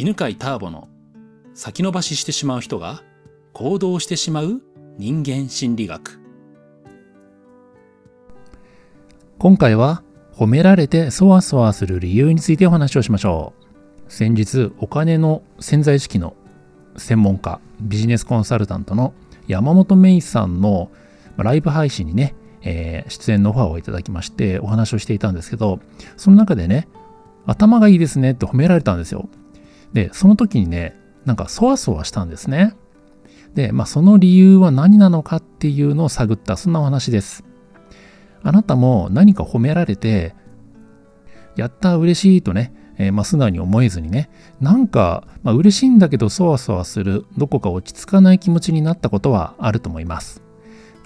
犬飼ターボの先延ばししてしまう人が行動してしまう人間心理学。今回は褒められてそわそわする理由についてお話をしましょう。先日お金の潜在意識の専門家ビジネスコンサルタントの山本芽衣さんのライブ配信にね、えー、出演のオファーをいただきましてお話をしていたんですけどその中でね頭がいいですねって褒められたんですよ。でその時にねなんかそわそわしたんですねで、まあ、その理由は何なのかっていうのを探ったそんなお話ですあなたも何か褒められてやった嬉しいとねえー、まあ、素直に思えずにね、なんか、まあ、嬉しいんだけどそわそわする、どこか落ち着かない気持ちになったことはあると思います。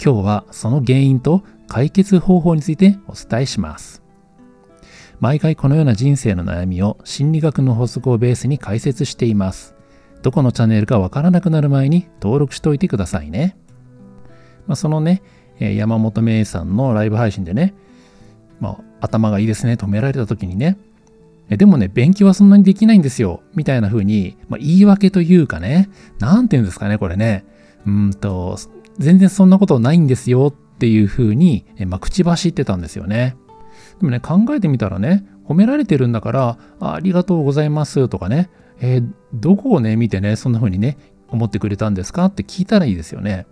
今日はその原因と解決方法についてお伝えします。毎回このような人生の悩みを心理学の法則をベースに解説しています。どこのチャンネルかわからなくなる前に登録しておいてくださいね。まあ、そのね、山本芽さんのライブ配信でね、まあ、頭がいいですね、止められた時にね、でもね、勉強はそんなにできないんですよ。みたいな風に、まあ、言い訳というかね、なんて言うんですかね、これね。うんと、全然そんなことないんですよっていう風に、まあ、口走ってたんですよね。でもね、考えてみたらね、褒められてるんだからあ、りがとうございますとかね、えー、どこをね、見てね、そんな風にね、思ってくれたんですかって聞いたらいいですよね。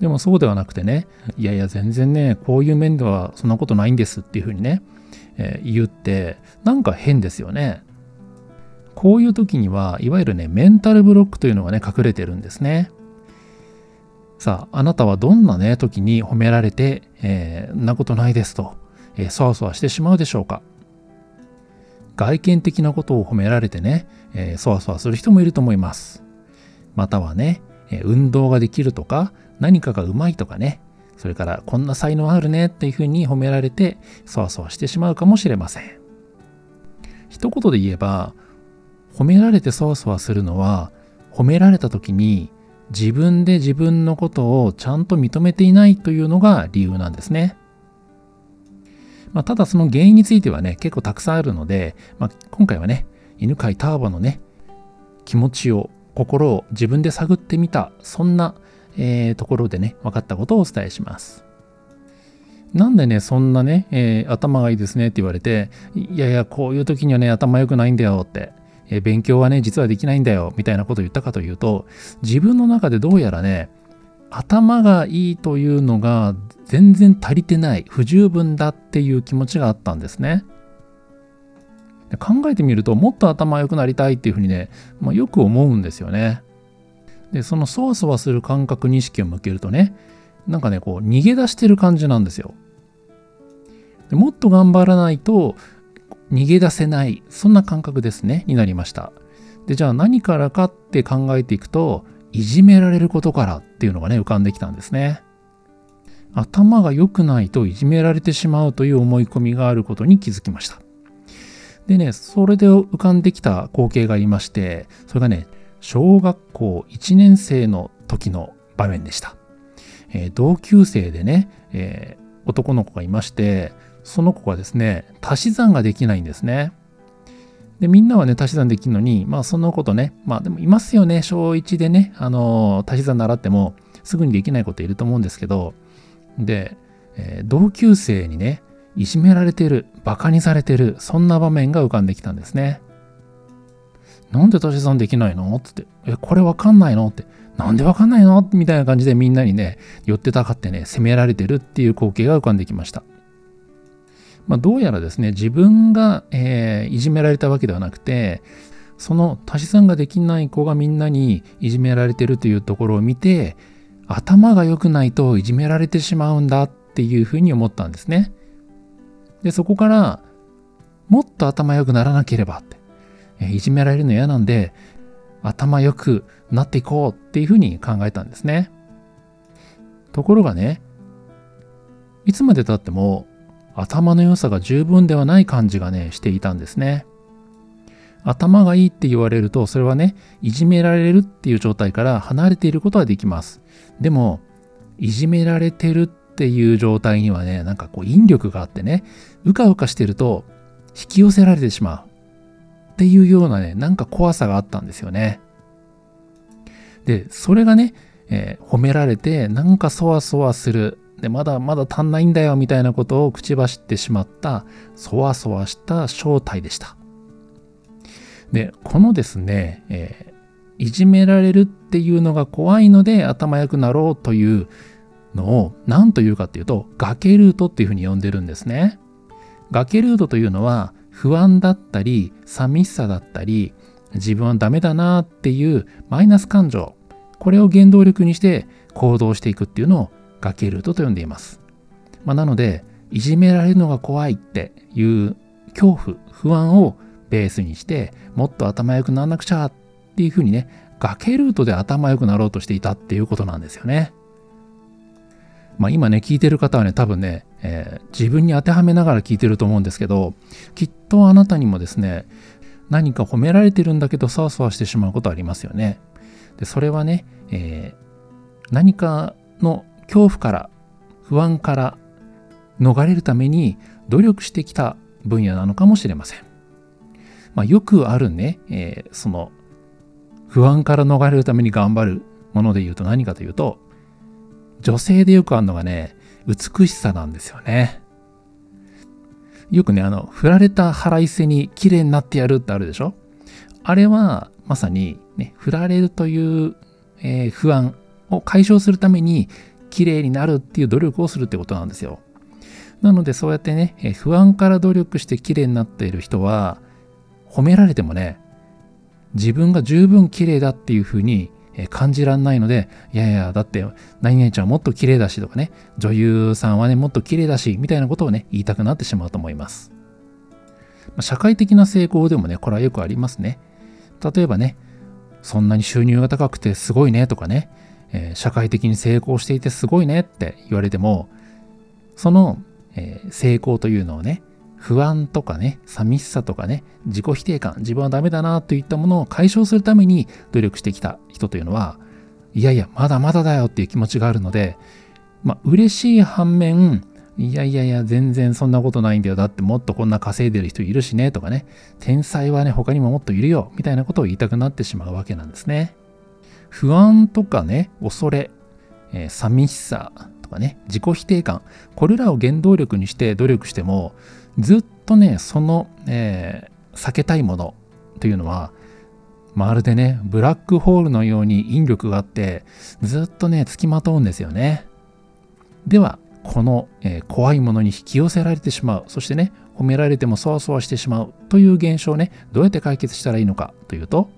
でもそうではなくてね、いやいや、全然ね、こういう面ではそんなことないんですっていう風にね、えー、言ってなんか変ですよね。こういう時にはいわゆるねメンタルブロックというのがね隠れてるんですね。さああなたはどんなね時に褒められて、えー、なことないですと、えー、そわそわしてしまうでしょうか外見的なことを褒められてね、えー、そわそわする人もいると思います。またはね、え、運動ができるとか何かがうまいとかね、それからこんな才能あるねっていうふうに褒められてそわそわしてしまうかもしれません一言で言えば褒められてそわそわするのは褒められた時に自分で自分のことをちゃんと認めていないというのが理由なんですね。まあ、ただその原因についてはね、結構たくさんあるので、まあ、今回はね、犬飼ターボのね、気持ちを、心を自分で探ってみた、そんなえー、ところでね、分かったことをお伝えします。なんでね、そんなね、えー、頭がいいですねって言われて、いやいや、こういう時にはね、頭良くないんだよって、えー、勉強はね、実はできないんだよ、みたいなことを言ったかというと、自分の中でどうやらね、頭がいいというのが全然足りてない、不十分だっていう気持ちがあったんですね。考えてみると、もっと頭良くなりたいっていうふうにね、まあ、よく思うんですよね。でそのそわそわする感覚に意識を向けるとねなんかねこう逃げ出してる感じなんですよでもっと頑張らないと逃げ出せないそんな感覚ですねになりましたでじゃあ何からかって考えていくといじめられることからっていうのがね浮かんできたんですね頭が良くないといじめられてしまうという思い込みがあることに気づきましたでねそれで浮かんできた光景がありましてそれがね小学校1年生の時の場面でした。えー、同級生でね、えー、男の子がいまして、その子がですね、足し算ができないんですね。で、みんなはね、足し算できるのに、まあその子とね、まあでもいますよね、小1でね、あのー、足し算習ってもすぐにできない子っていると思うんですけど、で、えー、同級生にね、いじめられてる、馬鹿にされてる、そんな場面が浮かんできたんですね。なんで足し算できないの？つって。え、これわかんないの？って。なんでわかんないの？みたいな感じでみんなにね、寄ってたかってね、責められてるっていう光景が浮かんできました。まあ、どうやらですね、自分が、えー、いじめられたわけではなくて、その足し算ができない子がみんなにいじめられてるというところを見て、頭が良くないといじめられてしまうんだっていうふうに思ったんですね。で、そこから、もっと頭良くならなければって。いじめられるの嫌なんで、頭良くなっていこうっていうふうに考えたんですね。ところがね、いつまで経っても頭の良さが十分ではない感じがね、していたんですね。頭がいいって言われると、それはね、いじめられるっていう状態から離れていることはできます。でも、いじめられてるっていう状態にはね、なんかこう引力があってね、うかうかしてると引き寄せられてしまう。っていうようなね、なんか怖さがあったんですよね。で、それがね、えー、褒められて、なんかそわそわする。で、まだまだ足んないんだよみたいなことを口走ってしまった、そわそわした正体でした。で、このですね、えー、いじめられるっていうのが怖いので頭良くなろうというのを何というかっていうと、崖ルートっていうふうに呼んでるんですね。崖ルートというのは不安だったり寂しさだったり自分はダメだなっていうマイナス感情これを原動力にして行動していくっていうのを崖ルートと呼んでいます、まあ、なのでいじめられるのが怖いっていう恐怖不安をベースにしてもっと頭良くならなくちゃっていうふうにね崖ルートで頭良くなろうとしていたっていうことなんですよねまあ今ね聞いてる方はね多分ねえー、自分に当てはめながら聞いてると思うんですけどきっとあなたにもですね何か褒められてるんだけどそわそわしてしまうことありますよね。でそれはね、えー、何かの恐怖から不安から逃れるために努力してきた分野なのかもしれません。まあ、よくあるね、えー、その不安から逃れるために頑張るもので言うと何かというと女性でよくあるのがね美しさなんですよね。よくね、あの、振られた腹いせに綺麗になってやるってあるでしょ？あれは、まさに、ね、振られるという、えー、不安を解消するために、綺麗になるっていう努力をするってことなんですよ。なので、そうやってね、不安から努力して綺麗になっている人は、褒められてもね、自分が十分綺麗だっていうふうに感じらんないので、いやいや、だって、何々ちゃんもっと綺麗だしとかね、女優さんはね、もっと綺麗だし、みたいなことをね、言いたくなってしまうと思います。社会的な成功でもね、これはよくありますね。例えばね、そんなに収入が高くてすごいねとかね、えー、社会的に成功していてすごいねって言われても、その、えー、成功というのをね、不安とかね、寂しさとかね、自己否定感、自分はダメだなといったものを解消するために努力してきた人というのは、いやいや、まだまだだよっていう気持ちがあるので、まあ、嬉しい反面、いやいやいや、全然そんなことないんだよ。だってもっとこんな稼いでる人いるしね、とかね。天才はね、他にももっといるよ、みたいなことを言いたくなってしまうわけなんですね。不安とかね、恐れ、えー、寂しさとかね、自己否定感、これらを原動力にして努力しても、ずっとね、その、えー、避けたいものというのは、まるでね、ブラックホールのように引力があって、ずっとね、つきまとうんですよね。では、この、えー、怖いものに引き寄せられてしまう、そしてね、褒められてもそわそわしてしまうという現象をね、どうやって解決したらいいのかというと、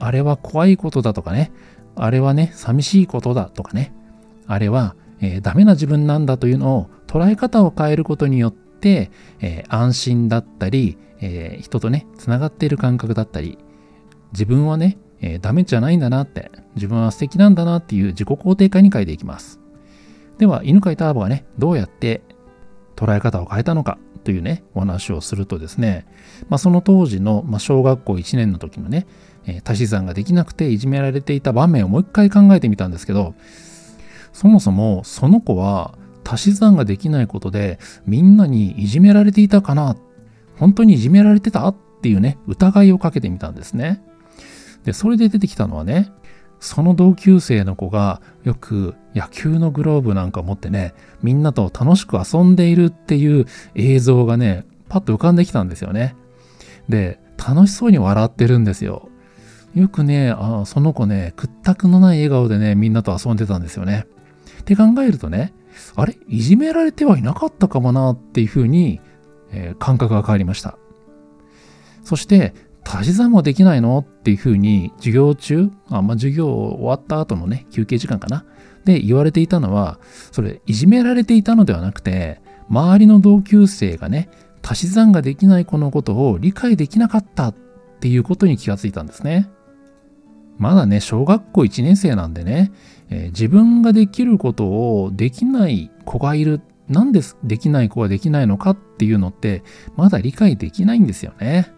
あれは怖いことだとかね、あれはね、寂しいことだとかね、あれは、えー、ダメな自分なんだというのを捉え方を変えることによって、えー、安心だったり、えー、人とね、つながっている感覚だったり、自分はね、えー、ダメじゃないんだなって、自分は素敵なんだなっていう自己肯定感に変えていきます。では、犬飼ターボがね、どうやって捉え方を変えたのか。というね、お話をするとですね、まあ、その当時の、まあ、小学校1年の時のね、え足し算ができなくていじめられていた場面をもう一回考えてみたんですけど、そもそもその子は足し算ができないことでみんなにいじめられていたかな本当にいじめられてたっていうね疑いをかけてみたんですね。でそれで出てきたのはねその同級生の子がよく野球のグローブなんか持ってねみんなと楽しく遊んでいるっていう映像がねパッと浮かんできたんですよね。で楽しそうに笑ってるんですよ。よくねあその子ね屈託のない笑顔でねみんなと遊んでたんですよね。って考えるとねあれいじめられてはいなかったかもなっていうふうに、えー、感覚が変わりました。そして、足し算もできないの？っていうふうに授業中、あまあ、授業終わった後のね、休憩時間かな？で言われていたのは、それ、いじめられていたのではなくて、周りの同級生がね、足し算ができない子のことを理解できなかったっていうことに気がついたんですね。まだね、小学校1年生なんでね、えー、自分ができることをできない子がいる。なんでできない子ができないのかっていうのって、まだ理解できないんですよね。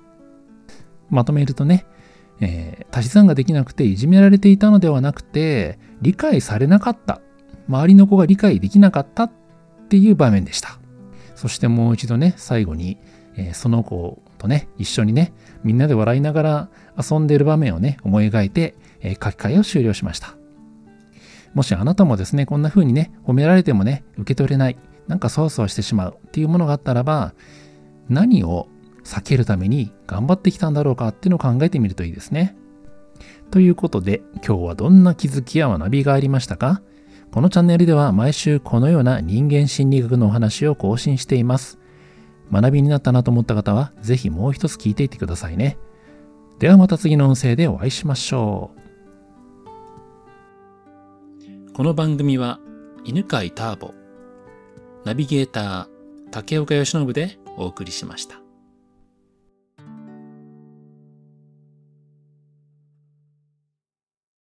まとめるとね、えー、足し算ができなくていじめられていたのではなくて、理解されなかった。周りの子が理解できなかったっていう場面でした。そしてもう一度ね、最後に、えー、その子とね、一緒にね、みんなで笑いながら遊んでいる場面をね、思い描いて、えー書き換えを終了しました。もしあなたもですね、こんな風にね、褒められてもね、受け取れない、なんかそわそわしてしまうっていうものがあったらば、何を避けるために頑張ってきたんだろうかっていうのを考えてみるといいですね。ということで、今日はどんな気づきや学びがありましたか？このチャンネルでは毎週このような人間心理学のお話を更新しています。学びになったなと思った方は、ぜひもう一つ聞いていてくださいね。ではまた次の音声でお会いしましょう。この番組は犬飼ターボ、ナビゲーター竹岡由伸でお送りしました。